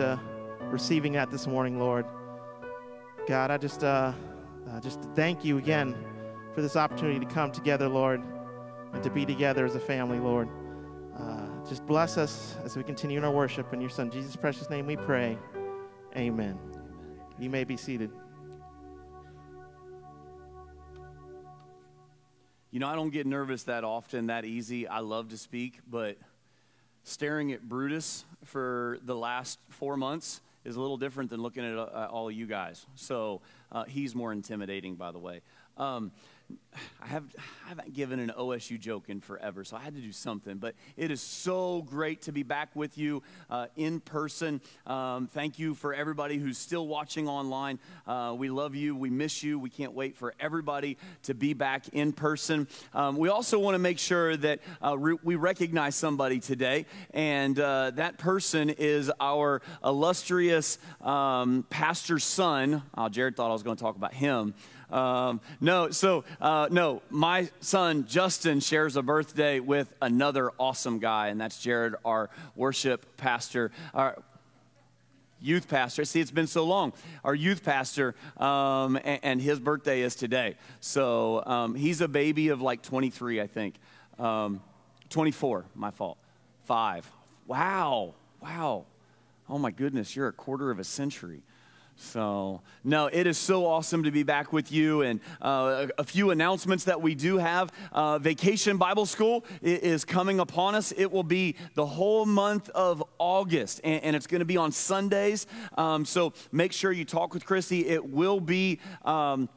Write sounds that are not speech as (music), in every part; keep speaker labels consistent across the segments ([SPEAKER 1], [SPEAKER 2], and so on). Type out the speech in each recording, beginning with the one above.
[SPEAKER 1] to receiving that this morning, Lord. God, I just uh, uh, just thank you again for this opportunity to come together, Lord, and to be together as a family, Lord. Uh, just bless us as we continue in our worship. In your Son, Jesus' precious name, we pray. Amen. You may be seated.
[SPEAKER 2] You know, I don't get nervous that often, that easy. I love to speak, but staring at Brutus for the last four months is a little different than looking at uh, all of you guys. So uh, he's more intimidating, by the way. Um, I, have, I haven't given an OSU joke in forever, so I had to do something. But it is so great to be back with you uh, in person. Um, thank you for everybody who's still watching online. Uh, we love you. We miss you. We can't wait for everybody to be back in person. Um, we also want to make sure that uh, re- we recognize somebody today, and uh, that person is our illustrious um, pastor's son. Oh, Jared thought I was going to talk about him. Um, no, so uh, no, my son Justin shares a birthday with another awesome guy, and that's Jared, our worship pastor. Our, youth pastor. See, it's been so long. Our youth pastor, um, and, and, his birthday is today. So um, he's a baby of like 23, I think. Um, 24, my fault. Five. Wow. Wow. Oh my goodness, you're a quarter of a century. So, no, it is so awesome to be back with you. And uh, a, a, few announcements that we do have. Uh, Vacation Bible School is coming upon us. It will be the whole month of August, and, and it's going to be on Sundays. Um, so, make sure you talk with Christy. It will be. Um,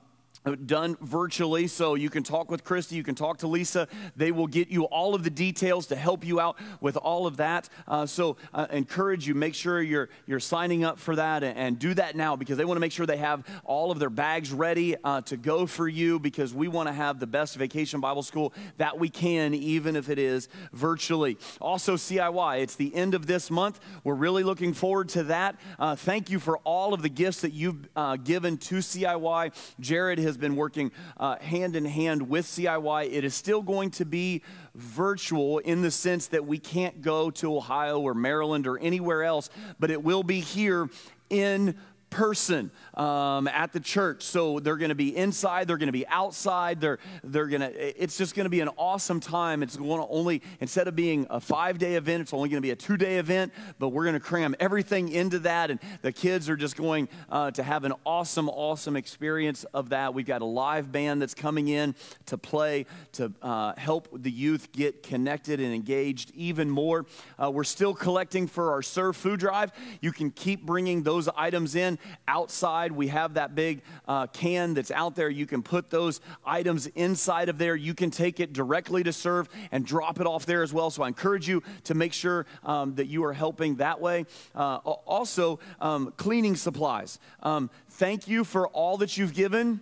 [SPEAKER 2] done virtually so you can talk with christy you can talk to lisa. They will get you all of the details to help you out with all of that. Uh, so uh, encourage you make sure you're you're signing up for that and, and do that now because they want to make sure they have all of their bags ready uh, to go for you because we want to have the best vacation bible school that we can even if it is virtually. Also ciy it's the end of this month. We're really looking forward to that. Uh, thank you for all of the gifts that you've uh, given to ciy jared has has been working uh, hand in hand with CIY. It is still going to be virtual in the sense that we can't go to Ohio or Maryland or anywhere else, but it will be here in person um, at the church. So they're going to be inside, they're going to be outside. They're they're going to. It's just going to be an awesome time. It's going to only instead of being a five day event, it's only going to be a two day event. But we're going to cram everything into that, and the kids are just going uh, to have an awesome, awesome experience of that. We've got a live band that's coming in to play to uh, help the youth get connected and engaged even more. Uh, we're still collecting for our serve food drive. You can keep bringing those items in outside. We have that big uh, can that's out there. You can put those items inside of there. You can take it directly to serve and drop it off there as well. So I encourage you to make sure um, that you are helping that way. Uh, also, um, cleaning supplies. Um, thank you for all that you've given.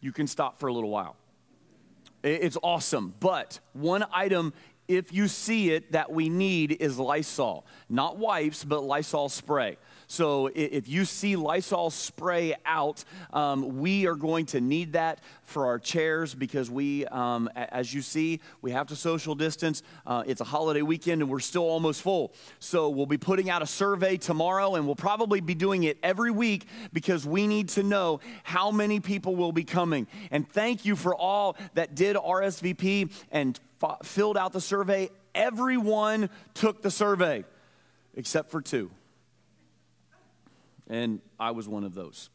[SPEAKER 2] You can stop for a little while. It's awesome. But one item if you see it that we need is Lysol. Not wipes, but Lysol spray. So if you see Lysol spray out, um, we are going to need that for our chairs because we, um, as you see, we have to social distance. Uh, it's a holiday weekend and we're still almost full. So we'll be putting out a survey tomorrow and we'll probably be doing it every week because we need to know how many people will be coming. And thank you for all that did RSVP and f- filled out the survey. Everyone took the survey except for two and I was one of those.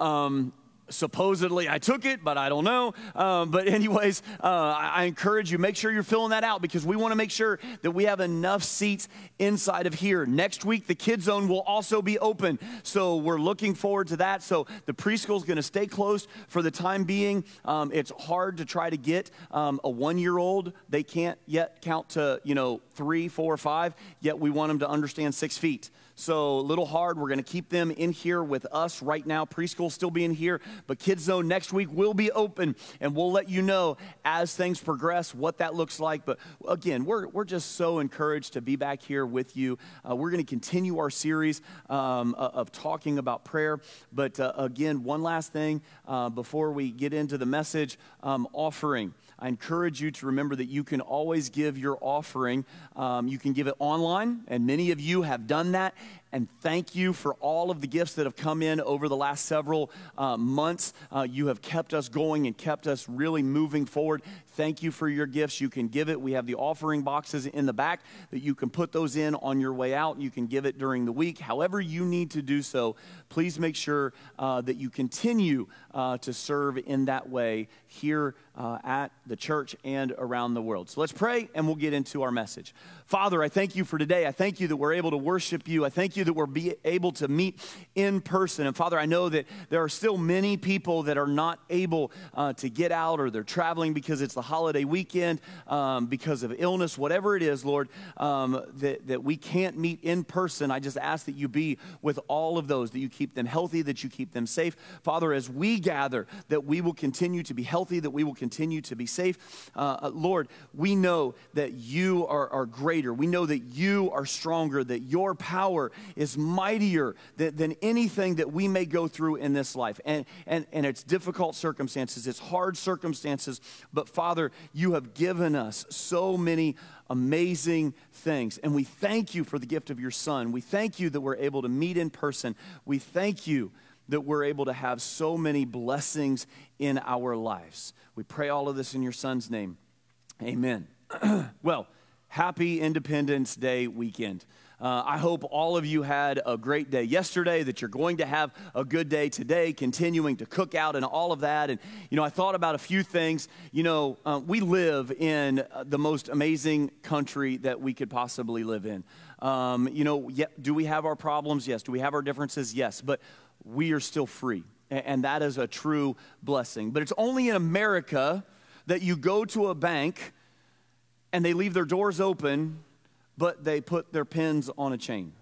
[SPEAKER 2] Um, supposedly I took it, but I don't know. Um, but, (laughs) anyways, uh, I, I, encourage you, make sure you're filling that out because we want to make sure that we have enough seats inside of here. Next week, the kids zone will also be open. So, we're looking forward to that. So, the preschool is going to stay closed for the time being. Um, it's hard to try to get um, a one year old, they can't yet count to, you know, three, four, five, yet we want them to understand six feet. So, a little hard. We're going to keep them in here with us right now. Preschool still being here, but Kids Zone next week will be open, and we'll let you know as things progress what that looks like. But again, we're, we're just so encouraged to be back here with you. Uh, we're going to continue our series um, of talking about prayer. But uh, again, one last thing uh, before we get into the message um, offering. I encourage you to remember that you can always give your offering. Um, you can give it online, and many of you have done that. and thank you for all of the gifts that have come in over the last several uh, months. Uh, you have kept us going and kept us really moving forward. Thank you for your gifts. You can give it. We have the offering boxes in the back that you can put those in on your way out. You can give it during the week. However, you need to do so, please make sure uh, that you continue uh, to serve in that way here uh, at the church and around the world. So let's pray and we'll get into our message. Father, I thank you for today. I thank you that we're able to worship you. I thank you that we're be able to meet in person. And Father, I know that there are still many people that are not able uh, to get out or they're traveling because it's the holiday weekend, um, because of illness, whatever it is, Lord, um, that, that we can't meet in person. I just ask that you be with all of those, that you keep them healthy, that you keep them safe. Father, as we gather, that we will continue to be healthy, that we will continue to be safe. Uh, uh Lord, we know that you are, are greater. We know that you are stronger, that your power is mightier than, than anything that we may go through in this life. And, and, and it's difficult circumstances, it's hard circumstances, but Father, you have given us so many amazing things. And we thank you for the gift of your Son. We thank you that we're able to meet in person. We thank you that we're able to have so many blessings in our lives. We pray all of this in your Son's name. Amen. (clears throat) well, happy Independence Day weekend. Uh, I hope all of you had a great day yesterday, that you're going to have a good day today, continuing to cook out and all of that. And, you know, I thought about a few things. You know, uh, we live in uh, the most amazing country that we could possibly live in. Um, you know, yeah, do we have our problems? Yes. Do we have our differences? Yes. But we are still free. And, and that is a true blessing. But it's only in America that you go to a bank and they leave their doors open, but they put their pins on a chain.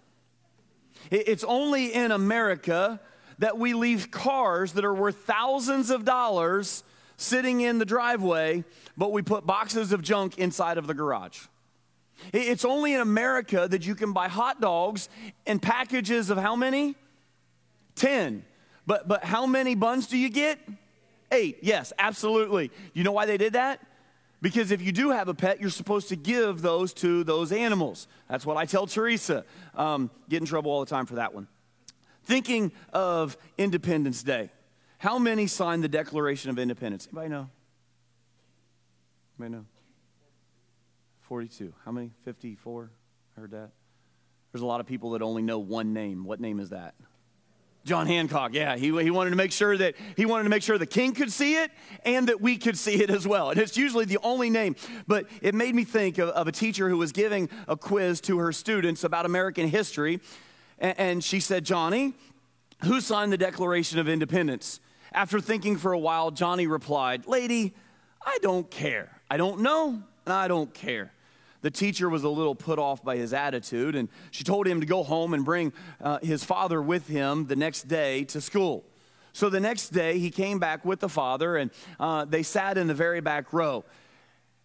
[SPEAKER 2] It's only in America that we leave cars that are worth thousands of dollars sitting in the driveway, but we put boxes of junk inside of the garage. It's only in America that you can buy hot dogs in packages of how many? 10. But, but how many buns do you get? Eight. Yes, absolutely. You know why they did that? Because if you do have a pet, you're supposed to give those to those animals. That's what I tell Teresa. Um, get in trouble all the time for that one. Thinking of Independence Day, how many signed the Declaration of Independence? Anybody know? Anybody know? 42. How many? 54? I heard that. There's a lot of people that only know one name. What name is that? John Hancock, yeah, he, he wanted to make sure that he wanted to make sure the king could see it and that we could see it as well. And it's usually the only name, but it made me think of, of a teacher who was giving a quiz to her students about American history, and, and she said, "Johnny, who signed the Declaration of Independence?" After thinking for a while, Johnny replied, "Lady, I don't care. I don't know, and I don't care." The teacher was a little put off by his attitude, and she told him to go home and bring uh, his father with him the next day to school. So the next day, he came back with the father, and uh, they sat in the very back row.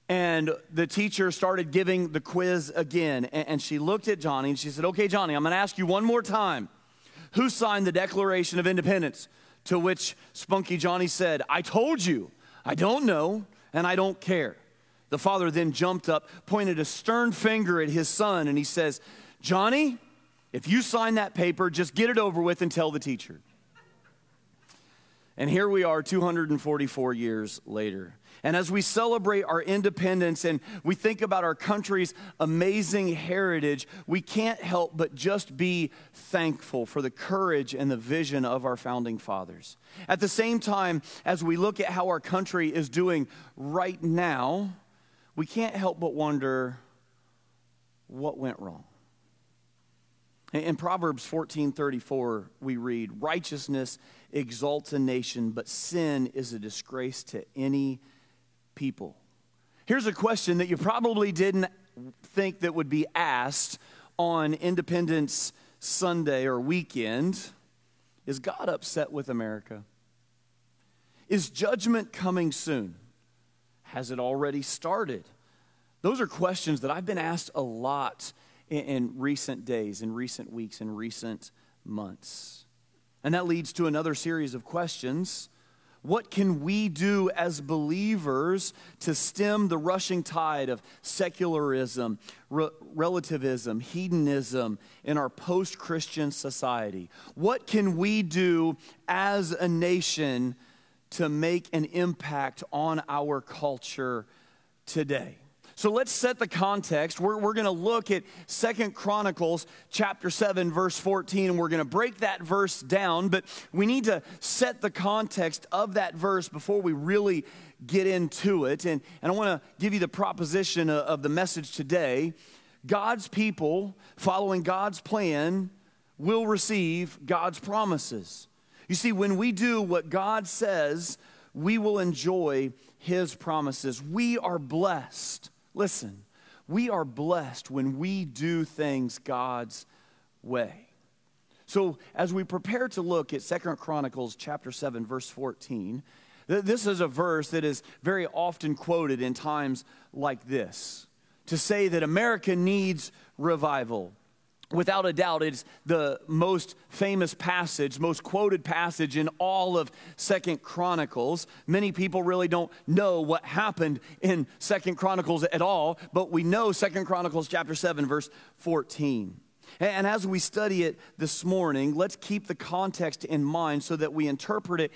[SPEAKER 2] And the teacher started giving the quiz again. And, and she looked at Johnny and she said, Okay, Johnny, I'm going to ask you one more time. Who signed the Declaration of Independence? To which Spunky Johnny said, I told you, I don't know, and I don't care. The father then jumped up, pointed a stern finger at his son, and he says, Johnny, if you sign that paper, just get it over with and tell the teacher. And here we are 244 years later. And as we celebrate our independence and we think about our country's amazing heritage, we can't help but just be thankful for the courage and the vision of our founding fathers. At the same time, as we look at how our country is doing right now, we can't help but wonder what went wrong. In Proverbs 14:34 we read, "Righteousness exalts a nation, but sin is a disgrace to any people." Here's a question that you probably didn't think that would be asked on Independence Sunday or weekend. Is God upset with America? Is judgment coming soon? Has it already started? Those are questions that I've been asked a lot in, in recent days, in recent weeks, in recent months. And that leads to another series of questions. What can we do as believers to stem the rushing tide of secularism, re- relativism, hedonism in our post Christian society? What can we do as a nation to make an impact on our culture today? So let's set the context. We're, we're going to look at Second Chronicles chapter 7, verse 14, and we're going to break that verse down, but we need to set the context of that verse before we really get into it. And, and I want to give you the proposition of, of the message today. God's people, following God's plan, will receive God's promises. You see, when we do what God says, we will enjoy his promises. We are blessed Listen, we are blessed when we do things God's way. So, as we prepare to look at Second Chronicles chapter 7 verse 14, this is a verse that is very often quoted in times like this to say that America needs revival without a doubt it's the most famous passage most quoted passage in all of second chronicles. Many people really don't know what happened in second chronicles at all but we know second chronicles chapter 7 verse 14 and as we study it this morning let's keep the context in mind so that we interpret it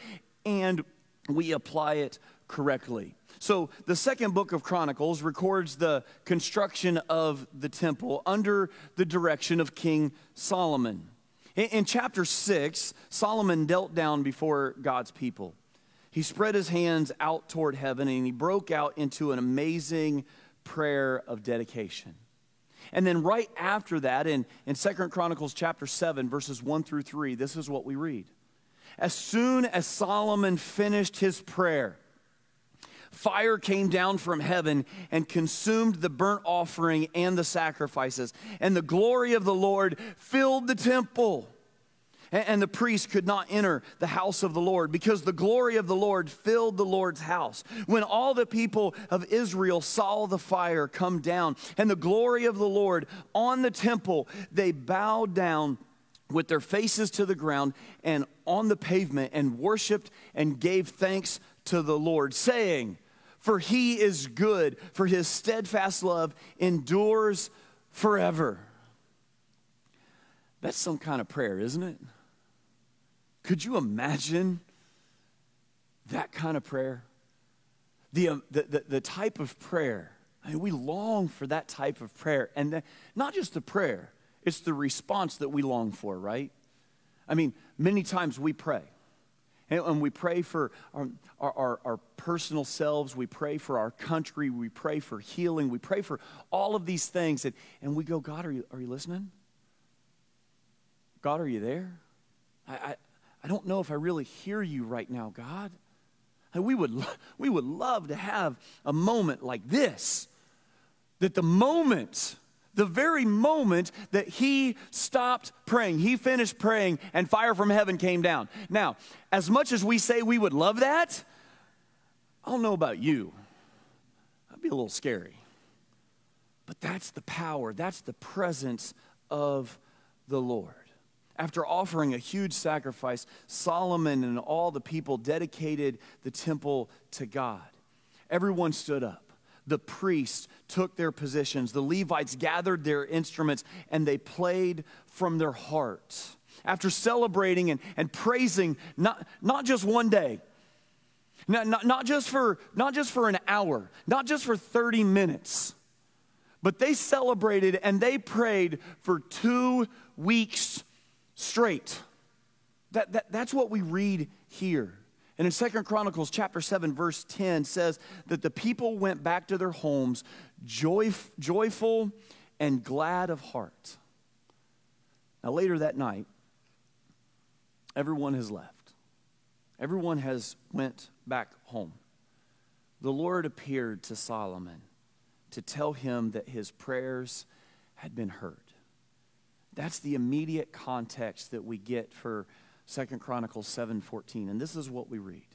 [SPEAKER 2] and we apply it correctly so, the second book of Chronicles records the construction of the temple under the direction of King Solomon. In, in, chapter 6, Solomon knelt down before God's people. He spread his hands out toward heaven and he broke out into an amazing prayer of dedication. And then, right after that, in, in 2 Chronicles chapter 7, verses 1 through 3, this is what we read. As soon as Solomon finished his prayer, fire came down from heaven and consumed the burnt offering and the sacrifices. And the glory of the Lord filled the temple. And the priest could not enter the house of the Lord because the glory of the Lord filled the Lord's house. When all the people of Israel saw the fire come down and the glory of the Lord on the temple, they bowed down with their faces to the ground and on the pavement and worshiped and gave thanks to the Lord, saying, for he is good, for his steadfast love endures forever. That's some kind of prayer, isn't it? Could you imagine that kind of prayer? The, um, the, the, the, type of prayer. I mean, we long for that type of prayer. And the, not just the prayer, it's the response that we long for, right? I mean, many times we pray. And, we pray for um, our, our, our, personal selves. We pray for our country. We pray for healing. We pray for all of these things. And, and we go, God, are you, are you listening? God, are you there? I, I, I don't know if I really hear you right now, God. We would, we would love to have a moment like this. That the moment the very moment that he stopped praying. He finished praying, and fire from heaven came down. Now, as much as we say we would love that, I don't know about you. That'd be a little scary. But that's the power, that's the presence of the Lord. After offering a huge sacrifice, Solomon and all the people dedicated the temple to God. Everyone stood up the priests took their positions. The Levites gathered their instruments and they played from their hearts. After celebrating and, and praising, not, not just one day, not, not, not, just for, not just for an hour, not just for 30 minutes, but they celebrated and they prayed for two weeks straight. That, that, that's what we read here. And in Second Chronicles chapter 7 verse 10 says that the people went back to their homes joy, joyful and glad of heart. Now later that night everyone has left. Everyone has went back home. The Lord appeared to Solomon to tell him that his prayers had been heard. That's the immediate context that we get for Second Chronicles 7:14, and this is what we read.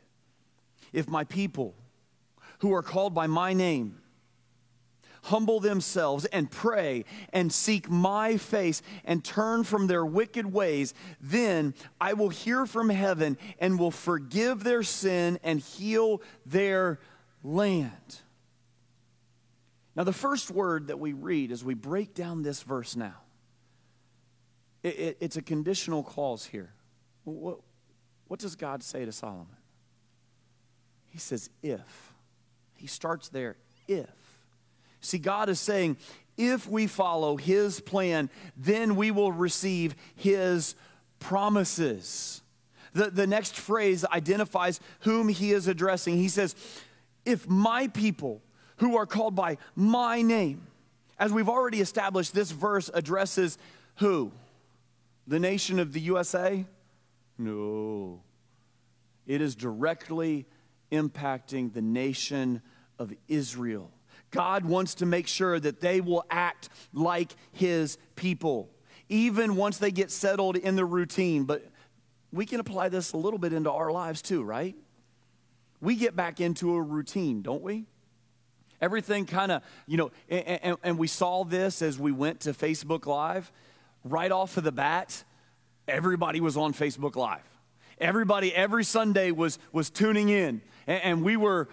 [SPEAKER 2] If my people who are called by my name humble themselves and pray and seek my face and turn from their wicked ways, then I will hear from heaven and will forgive their sin and heal their land. Now, the first word that we read as we break down this verse now, it, it, it's a conditional clause here. What, what does God say to Solomon? He says, if. He starts there, if. See, God is saying, if we follow His plan, then we will receive His promises. The, the next phrase identifies whom He is addressing. He says, if my people who are called by my name, as we've already established, this verse addresses who? The nation of the USA? No. It is directly impacting the nation of Israel. God wants to make sure that they will act like his people, even once they get settled in the routine. But we can apply this a little bit into our lives too, right? We get back into a routine, don't we? Everything kind of, you know, and, and, and, we saw this as we went to Facebook Live. Right off of the bat, everybody was on Facebook Live. Everybody, every Sunday was, was tuning in. And, and we were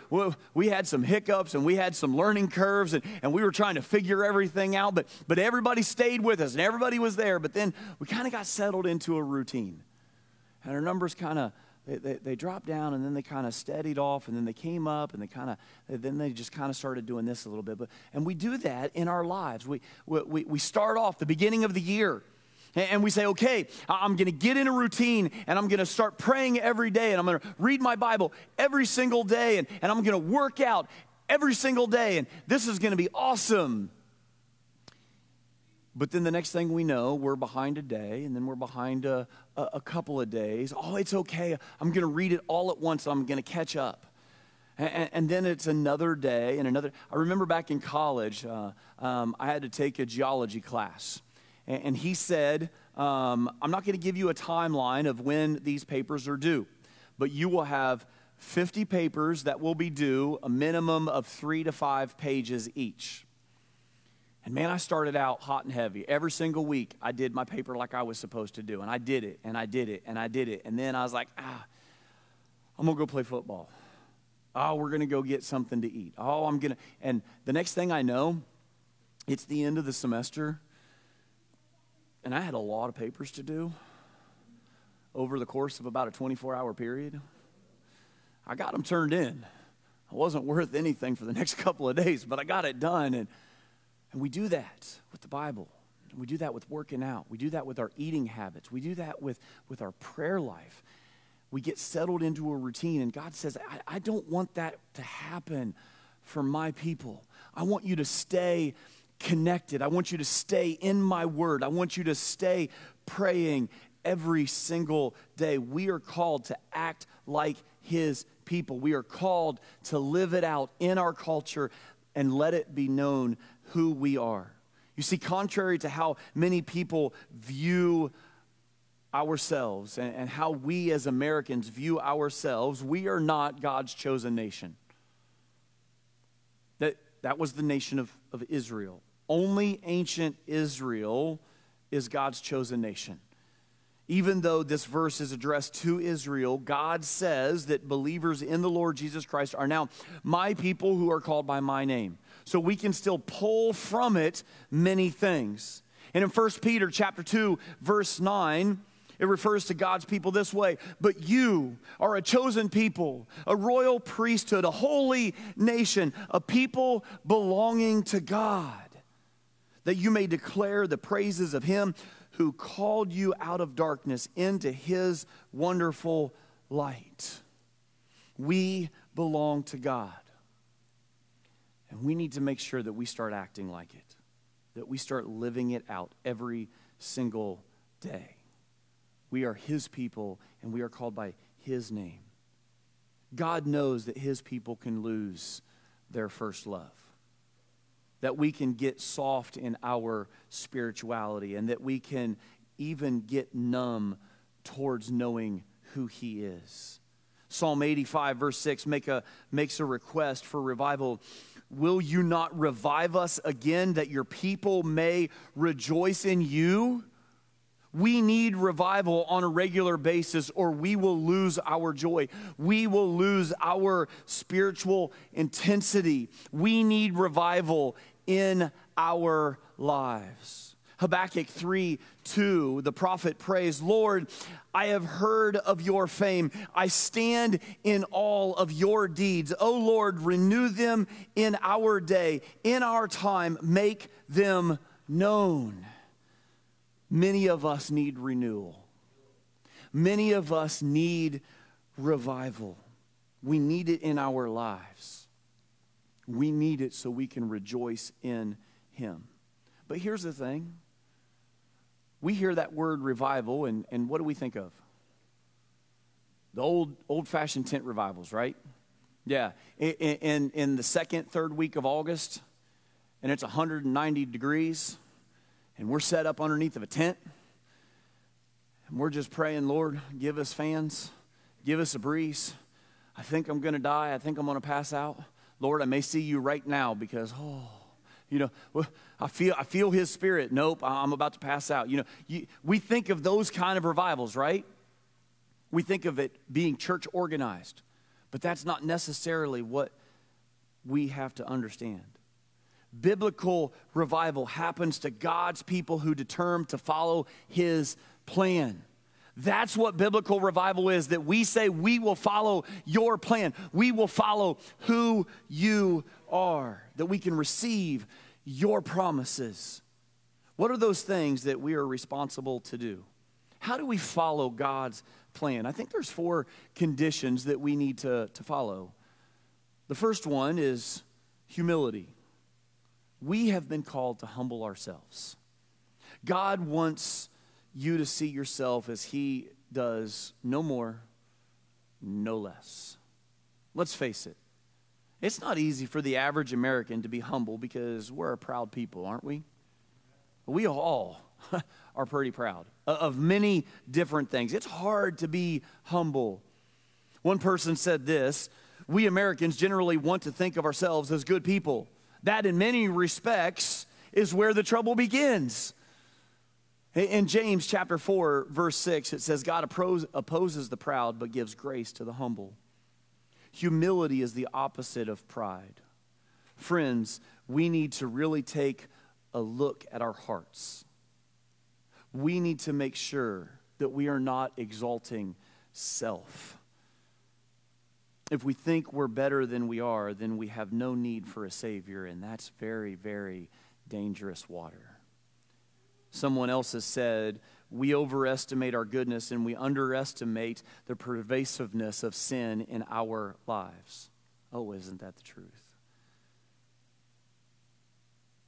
[SPEAKER 2] we had some hiccups and we had some learning curves and, and we were trying to figure everything out but but everybody stayed with us and everybody was there. But then we kind of got settled into a routine. And our numbers kind of they, they, they, dropped down and then they kind of steadied off and then they came up and they kind of then they just kind of started doing this a little bit. But and we do that in our lives. We, we, we start off the beginning of the year and we say, okay, I'm going to get in a routine and I'm going to start praying every day and I'm going to read my Bible every single day and, and I'm going to work out every single day and this is going to be awesome. But then the next thing we know, we're behind a day, and then we're behind a, a, a couple of days. Oh, it's okay. I'm going to read it all at once. I'm going to catch up. And, and, then it's another day and another. I remember back in college, uh, um, I had to take a geology class. And he said, um, I'm not going to give you a timeline of when these papers are due, but you will have 50 papers that will be due, a minimum of three to five pages each. And man, I started out hot and heavy. Every single week, I did my paper like I was supposed to do. And I did it, and I did it, and I did it. And then I was like, ah, I'm going to go play football. Oh, we're going to go get something to eat. Oh, I'm going to. And the next thing I know, it's the end of the semester and I had a lot of papers to do over the course of about a 24 hour period. I got them turned in. I wasn't worth anything for the (laughs) next couple of days, but I got it done. And, and we do that with the Bible. We do that with working out. We do that with our eating habits. We do that with, with our prayer life. We get settled into a routine, and God says, I, I don't want that to happen for my people. I want you to stay connected. I want you to stay in my word. I want you to stay praying every single day. We are called to act like his people. We are called to live it out in our culture and let it be known who we are. You see, contrary to how many people view ourselves and, and, how we as Americans view ourselves, we are not God's chosen nation. That, that was the nation of, of Israel. Only ancient Israel is God's chosen nation. Even though this verse is addressed to Israel, God says that believers in the Lord Jesus Christ are now my people who are called by my name. So we can still pull from it many things. And in 1 Peter chapter 2 verse 9, it refers to God's people this way But you are a chosen people, a royal priesthood, a holy nation, a people belonging to God that you may declare the praises of him who called you out of darkness into his wonderful light. We belong to God. And we need to make sure that we start acting like it, that we start living it out every single day. We are his people and we are called by his name. God knows that his people can lose their first love that we can get soft in our spirituality and that we can even get numb towards knowing who He is. Psalm 85, verse 6, make a, makes a request for revival. Will you not revive us again that your people may rejoice in you? We need revival on a regular basis, or we will lose our joy. We will lose our spiritual intensity. We need revival in our lives. Habakkuk 3 2, the prophet prays, Lord, I have heard of your fame. I stand in all of your deeds. O Lord, renew them in our day, in our time, make them known. Many of us need renewal. Many of us need revival. We need it in our lives. We need it so we can rejoice in Him. But here's the thing we hear that word revival, and, and what do we think of? The old, old fashioned tent revivals, right? Yeah. In, in, in the second, third week of August, and it's 190 degrees, and we're set up underneath of a tent, and we're just praying, Lord, give us fans, give us a breeze. I think I'm going to die. I think I'm going to pass out. Lord, I may see you right now because, oh, you know, I feel, I feel his spirit. Nope, I'm about to pass out. You know, you, we think of those kind of revivals, right? We think of it being church organized, but that's not necessarily what we have to understand. Biblical revival happens to God's people who determine to follow his plan. That's what biblical revival is that we say we will follow your plan. We will follow who you are, that we can receive your promises. What are those things that we are responsible to do? How do we follow God's plan? I think there's four conditions that we need to, to follow. The first one is humility. We have been called to humble ourselves. God wants you to see yourself as He does, no more, no less. Let's face it. It's not easy for the average American to be humble because we're a proud people, aren't we? We all (laughs) are pretty proud of many different things. It's hard to be humble. One person said this We Americans generally want to think of ourselves as good people. That, in many respects, is where the trouble begins. In James chapter 4, verse 6, it says, God opposes the proud but gives grace to the humble. Humility is the opposite of pride. Friends, we need to really take a look at our hearts. We need to make sure that we are not exalting self. If we think we're better than we are, then we have no need for a Savior, and that's very, very dangerous water. Someone else has said, we overestimate our goodness and we underestimate the pervasiveness of sin in our lives. Oh, isn't that the truth?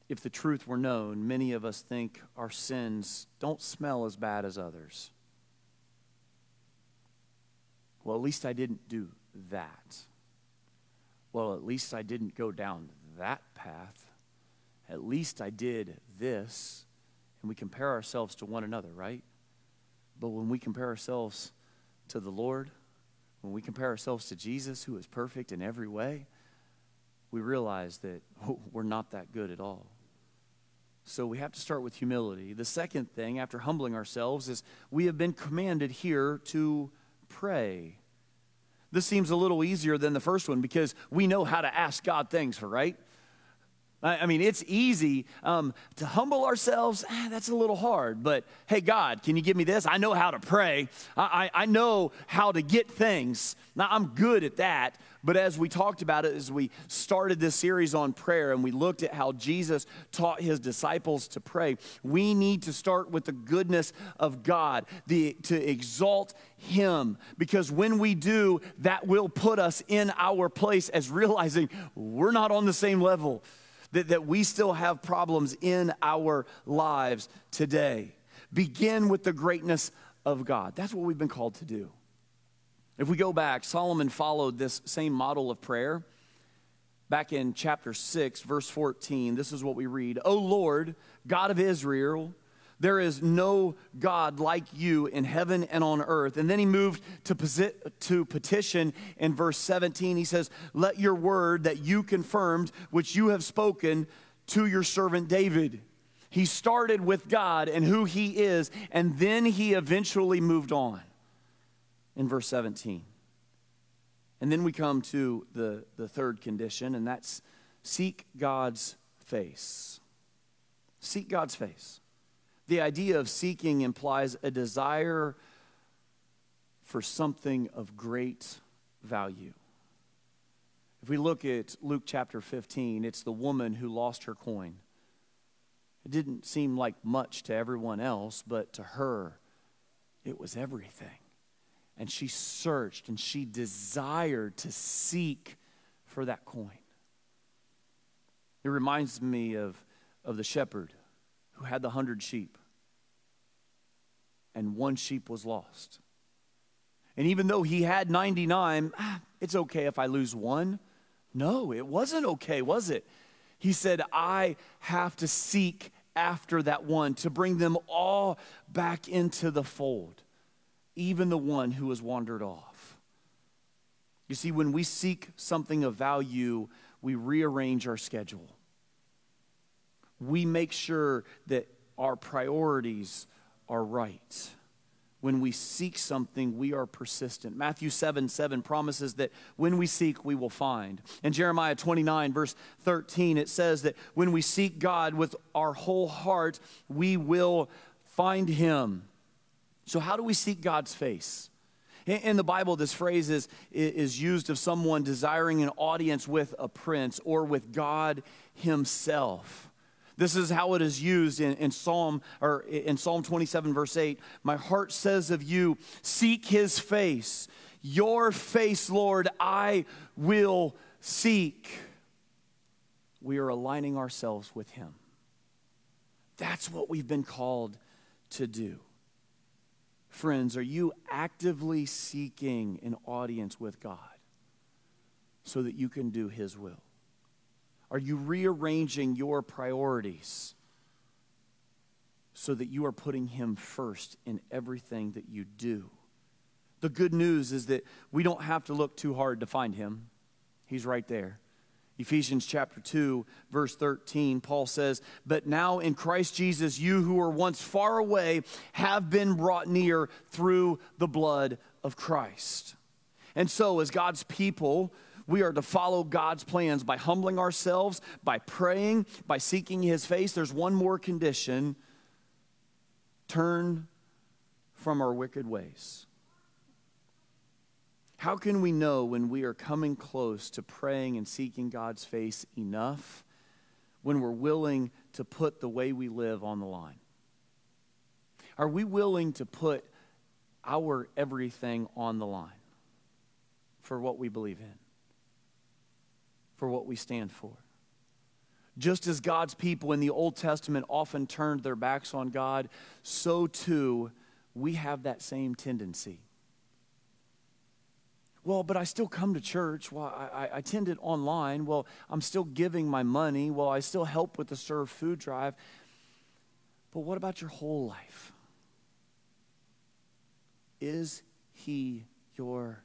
[SPEAKER 2] If the truth were known, many of us think our sins don't smell as bad as others. Well, at least I didn't do that. Well, at least I didn't go down that path. At least I did this and we compare ourselves to one another, right? But when we compare ourselves to the Lord, when we compare ourselves to Jesus, who is perfect in every way, we realize that (laughs) we're not that good at all. So we have to start with humility. The second thing, after humbling ourselves, is we have been commanded here to pray. This seems a little easier than the first one because we know how to ask God things, for, right? I mean, it's easy um, to humble ourselves. Ah, that's a little hard. But hey, God, can you give me this? I know how to pray. I, I, I know how to get things. Now, I'm good at that. But as we talked about it, as we started this series on prayer and we looked at how Jesus taught his disciples to pray, we need to start with the goodness of God, the, to exalt him. Because when we do, that will put us in our place as realizing we're not on the same level that, that we still have problems in our lives today. Begin with the greatness of God. That's what we've been called to do. If we go back, Solomon followed this same model of prayer. Back in chapter 6, verse 14, this is what we read O Lord, God of Israel, There is no God like you in heaven and on earth. And then he moved to, posi- to petition in verse 17. He says, Let your word that you confirmed, which you have spoken to your servant David. He started with God and who he is, and then he eventually moved on in verse 17. And then we come to the, the third condition, and that's seek God's face. Seek God's face. The idea of seeking implies a desire for something of great value. If we look at Luke chapter 15, it's the woman who lost her coin. It didn't seem like much to everyone else, but to her, it was everything. And she searched and she desired to seek for that coin. It reminds me of, of the shepherd who had the hundred sheep and one sheep was lost. And even though he had 99, ah, it's okay if I lose one. No, it wasn't okay, was it? He said, I have to seek after that one to bring them all back into the fold, even the one who has wandered off. You see, when we seek something of value, we rearrange our schedule. We make sure that our priorities are right. When we seek something, we are persistent. Matthew 7 7 promises that when we seek, we will find. In Jeremiah 29, verse 13, it says that when we seek God with our whole heart, we will find him. So, how do we seek God's face? In the Bible, this phrase is, is used of someone desiring an audience with a prince or with God Himself. This is how it is used in, in Psalm or in Psalm 27, verse 8. My heart says of you, seek his face. Your face, Lord, I will seek. We are aligning ourselves with him. That's what we've been called to do. Friends, are you actively seeking an audience with God so that you can do his will? Are you rearranging your priorities so that you are putting Him first in everything that you do? The good news is that we don't have to look too hard to find Him, He's right there. Ephesians chapter 2, verse 13, Paul says, But now in Christ Jesus, you who were once far away have been brought near through the blood of Christ. And so, as God's people, we are to follow God's plans by humbling ourselves, by praying, by seeking His face. There's one more condition turn from our wicked ways. How can we know when we are coming close to praying and seeking God's face enough when we're willing to put the way we live on the line? Are we willing to put our everything on the line for what we believe in? For what we stand for. Just as God's people in the Old Testament often turned their backs on God, so too we have that same tendency. Well, but I still come to church. Well, I, I attend it online. Well, I'm still giving my money. Well, I still help with the serve food drive. But what about your whole life? Is He your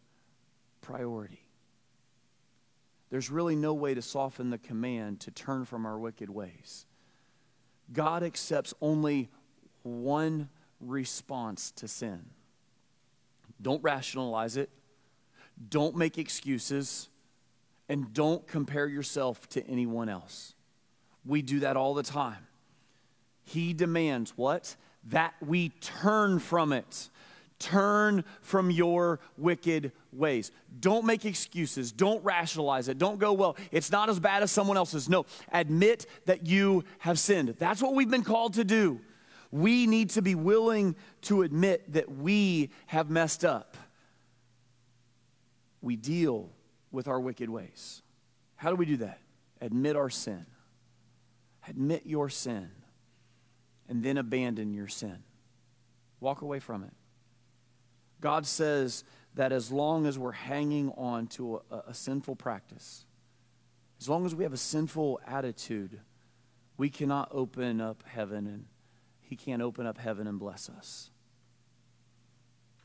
[SPEAKER 2] priority? There's really no way to soften the command to turn from our wicked ways. God accepts only one response to sin. Don't rationalize it, don't make excuses, and don't compare yourself to anyone else. We do that all the time. He demands what? That we turn from it. Turn from your wicked ways. Don't make excuses. Don't rationalize it. Don't go, well, it's not as bad as someone else's. No, admit that you have sinned. That's what we've been called to do. We need to be willing to admit that we have messed up. We deal with our wicked ways. How do we do that? Admit our sin. Admit your sin. And then abandon your sin. Walk away from it. God says that as long as we're hanging on to a, a, sinful practice, as long as we have a sinful attitude, we cannot open up heaven and he can't open up heaven and bless us.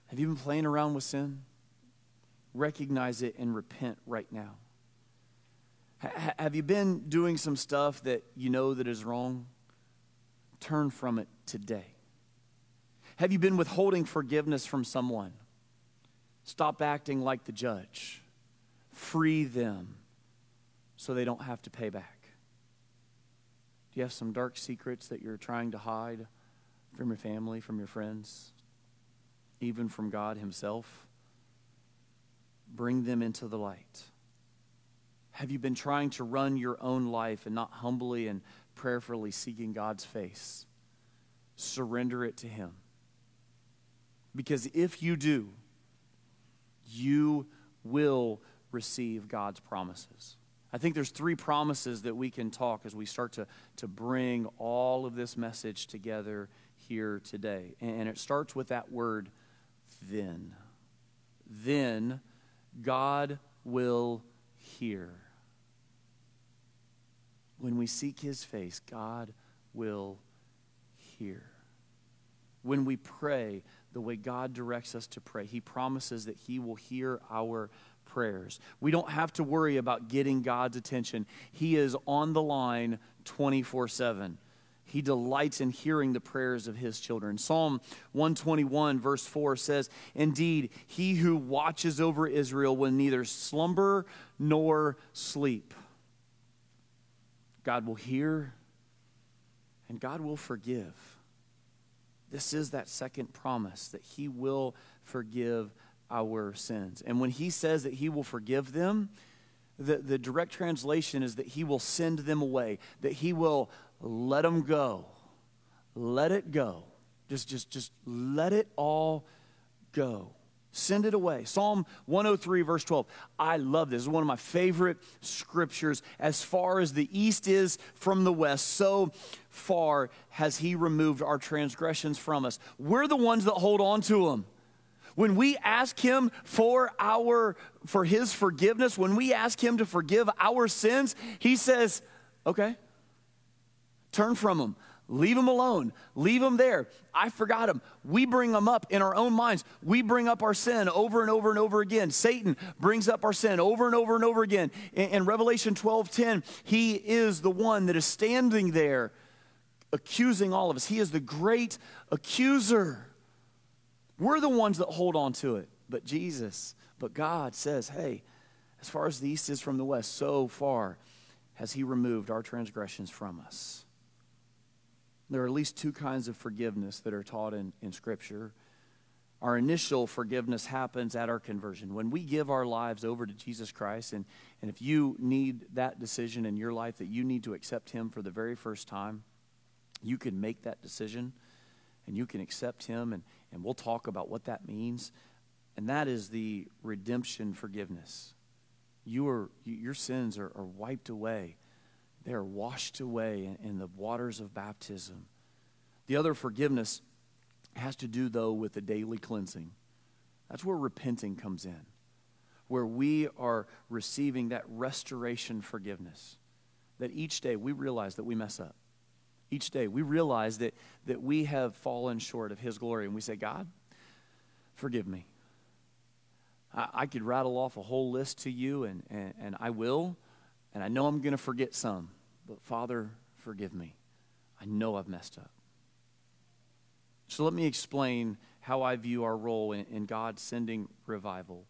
[SPEAKER 2] Have you been playing around with sin? Recognize it and repent right now. Have you been doing some stuff that you know that is wrong? Turn from it today. Have you been withholding forgiveness from someone? Stop acting like the judge. Free them so they don't have to pay back. Do you have some dark secrets that you're trying to hide from your family, from your friends, even from God Himself? Bring them into the light. Have you been trying to run your own life and not humbly and prayerfully seeking God's face? Surrender it to Him. Because if you do, you will receive God's promises. I think there's three promises that we can talk as we start to, to bring all of this message together here today. And it starts with that word, then. Then God will hear. When we seek his face, God will hear. When we pray the way God directs us to pray, he promises that he will hear our prayers. We don't have to worry about getting God's attention. He is on the line 24 7. He delights in hearing the prayers of his children. Psalm 121, verse 4 says, Indeed, he who watches over Israel will neither slumber nor sleep. God will hear and God will forgive. This is that second promise that he will forgive our sins. And when he says that he will forgive them, the, the direct translation is that he will send them away, that he will let them go. Let it go. Just, just, just let it all go. Send it away. Psalm 103, verse 12. I love this. Is one of my favorite scriptures. As far as the east is from the west, so far has he removed our transgressions from us. We're the ones that hold on to them. When we ask him for our for his forgiveness, when we ask him to forgive our sins, he says, "Okay. Turn from them. Leave them alone. Leave them there. I forgot them. We bring them up in our own minds. We bring up our sin over and over and over again. Satan brings up our sin over and over and over again. In, in Revelation 12 10, he is the one that is standing there accusing all of us. He is the great accuser. We're the ones that hold on to it. But Jesus, but God says, hey, as far as the east is from the west, so far has He removed our transgressions from us. There are at least two kinds of forgiveness that are taught in, in Scripture. Our initial forgiveness happens at our conversion. When we give our lives over to Jesus Christ, and, and if you need that decision in your life that you need to accept Him for the very first time, you can make that decision and you can accept Him, and, and we'll talk about what that means. And that is the redemption forgiveness. You are, your sins are, are wiped away, they are washed away in, the waters of baptism. The other forgiveness has to do, though, with the daily cleansing. That's where repenting comes in, where we are receiving that restoration forgiveness. That each day we realize that we mess up. Each day we realize that, that we have fallen short of His glory, and we say, God, forgive me. I, I could rattle off a whole list to you, and, and, and I will, and I know I'm going to forget some, but Father, forgive me. I know I've messed up. So let me explain how I view our role in, in God sending revival.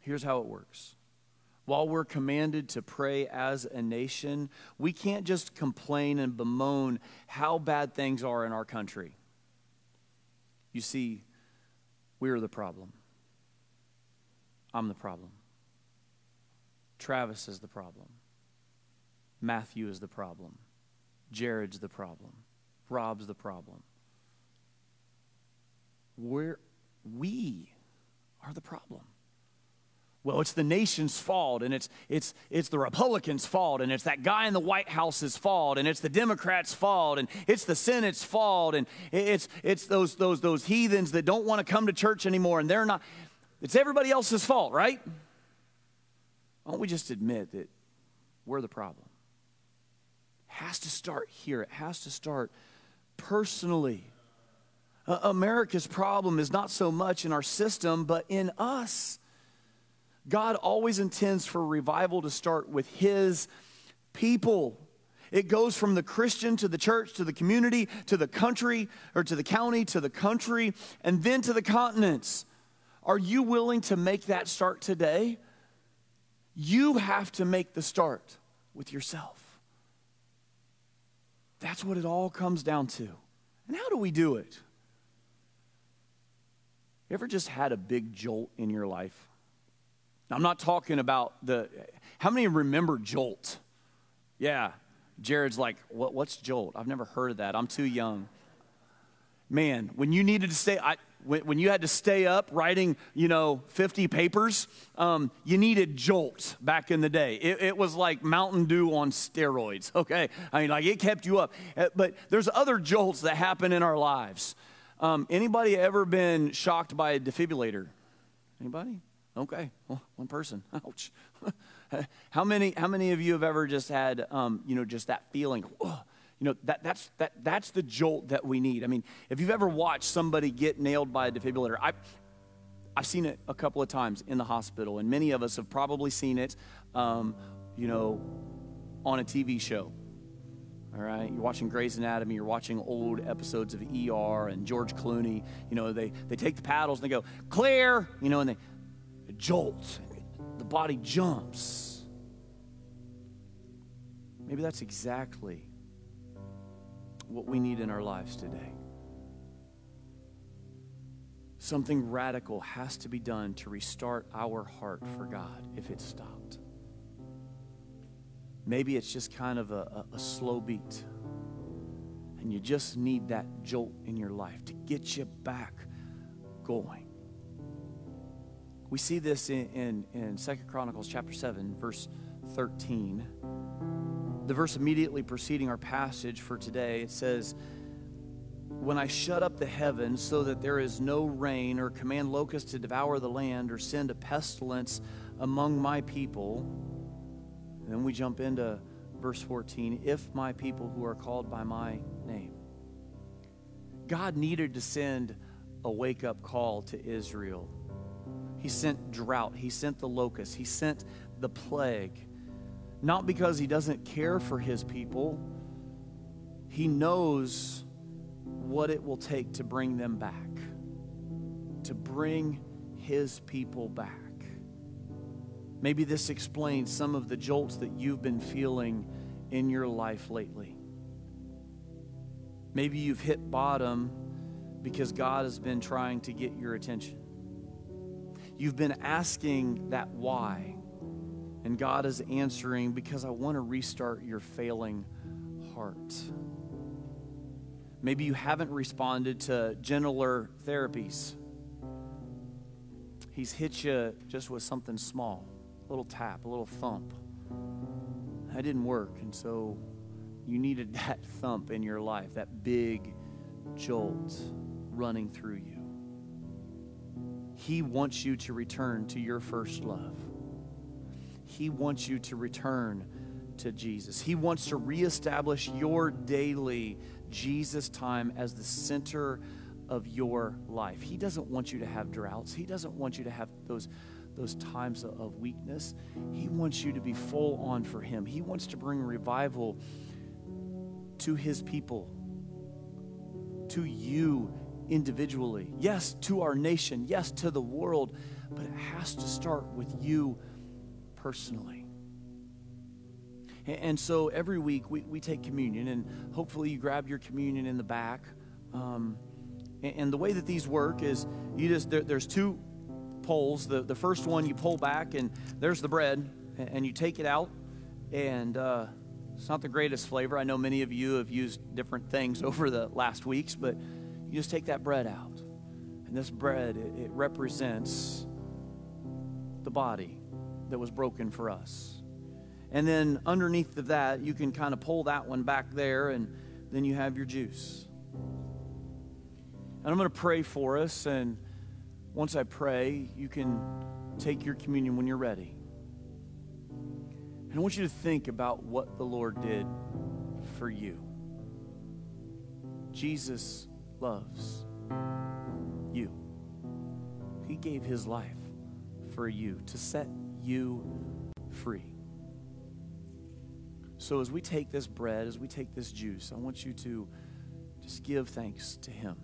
[SPEAKER 2] Here's how it works. While we're commanded to pray as a nation, we can't just complain and bemoan how bad things are in our country. You see, we're the problem. I'm the problem. Travis is the problem. Matthew is the problem. Jared's the problem. Rob's the problem. We're, we are the problem. Well, it's the nation's fault, and it's, it's, it's the Republicans' fault, and it's that guy in the White House's fault, and it's the Democrats' fault, and it's the Senate's fault, and it's, it's those, those, those heathens that don't want to come to church anymore, and they're not. It's everybody else's fault, right? Why don't we just admit that we're the problem? Has to start here. It has to start personally. America's problem is not so much in our system, but in us. God always intends for revival to start with His people. It goes from the Christian to the church to the community to the country or to the county to the country and then to the continents. Are you willing to make that start today? You have to make the start with yourself. That's what it all comes down to. And how do we do it? You ever just had a big jolt in your life? Now, I'm not talking about the, how many remember Jolt? Yeah. Jared's like, what, what's Jolt? I've never heard of that. I'm too young. Man, when you needed to stay, I, when, when you had to stay up writing, you know, 50 papers, um, you needed Jolt back in the day. It, it, was like Mountain Dew on steroids, (laughs) okay? I mean, like it kept you up. Uh, but there's other jolts that happen in our lives. Um, anybody ever been shocked by a defibrillator? Anybody? Okay, well, one person. (laughs) Ouch. (laughs) how many? How many of you have ever just had, um, you know, just that feeling? Oh, you know, that, that's, that, that's the jolt that we need. I mean, if you've ever watched somebody get nailed by a defibrillator, I, I've seen it a couple of times in the hospital, and many of us have probably seen it, um, you know, on a TV show. All right, you're watching Grey's Anatomy, you're watching old episodes of ER and George Clooney. You know, they, they take the paddles and they go, clear, you know, and they jolt, the body jumps. Maybe that's exactly what we need in our lives today. Something radical has to be done to restart our heart for God if it stopped. Maybe it's just kind of a, a, a slow beat, and you just need that jolt in your life to get you back going. We see this in, in, in 2 Chronicles chapter 7, verse 13 the verse immediately preceding our passage for today, it says, When I shut up the heavens so that there is no rain, or command locusts to devour the land, or send a pestilence among my people. And then we jump into verse 14 if my people who are called by my name. God needed to send a wake up call to Israel. He sent drought, He sent the locusts, He sent the plague not because he doesn't care for his people, he knows what it will take to bring them back, to bring his people back. Maybe this explains some of the jolts that you've been feeling in your life lately. Maybe you've hit bottom because God has been trying to get your attention. You've been asking that why. And God is answering because I want to restart your failing heart. Maybe you haven't responded to gentler therapies. He's hit you just with something small, a little tap, a little thump. That didn't work. And so you needed (laughs) that thump in your life, that big jolt running through you. He wants you to return to your first love. He wants you to return to Jesus. He wants to reestablish your daily Jesus time as the center of your life. He doesn't want you to have droughts. He doesn't want you to have those those times of weakness. He wants you to be full on for him. He wants to bring revival to his people. To you individually. Yes, to our nation. Yes, to the world, but it has to start with you personally. And so every week we, we take communion, and hopefully you grab your communion in the back. Um, and, the way that these work is you just, there, there's two poles. The, the first one you pull back, and there's the bread, and you take it out, and uh, it's not the greatest flavor. I know many of you have used different things (laughs) over the last weeks, but you just take that bread out. And this bread, it, it represents the body that was broken for us. And then underneath of that, you can kind of pull that one back there, and then you have your juice. And I'm going to pray for us, and once I pray, you can take your communion when you're ready. And I want you to think about what the Lord did for you. Jesus loves you. He gave his life for you to set you free. So, as we take this bread, as we take this juice, I want you to just give thanks to Him.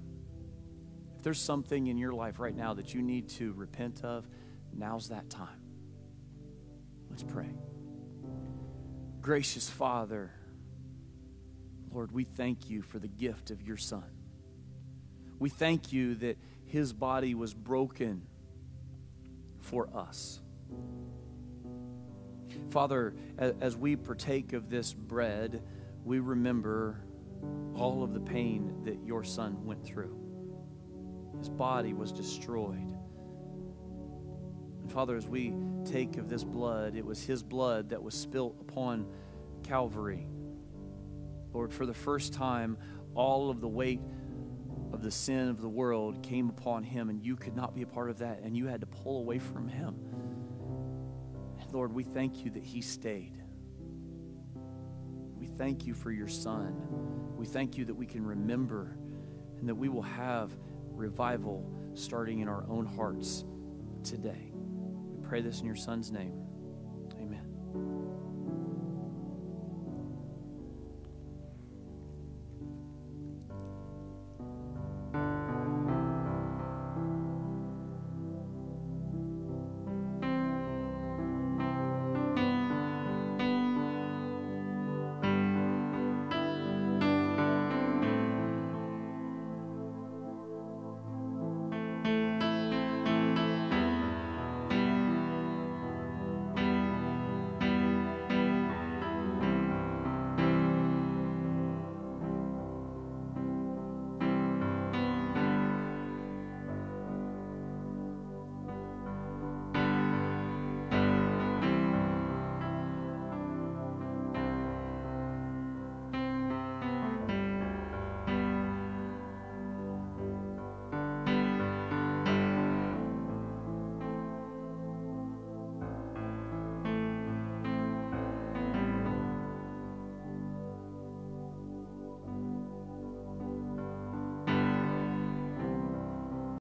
[SPEAKER 2] If there's something in your life right now that you need to repent of, now's that time. Let's pray. Gracious Father, Lord, we thank you for the gift of your Son. We thank you that his body was broken for us. Father, as we partake of this bread, we remember all of the pain that your son went through. His body was destroyed. And Father, as we take of this blood, it was his blood that was spilt upon Calvary. Lord, for the first time, all of the weight of the sin of the world came upon him, and you could not be a part of that, and you had to pull away from him. Lord, we thank you that he stayed. We thank you for your son. We thank you that we can remember and that we will have revival starting in our own hearts today. We pray this in your son's name.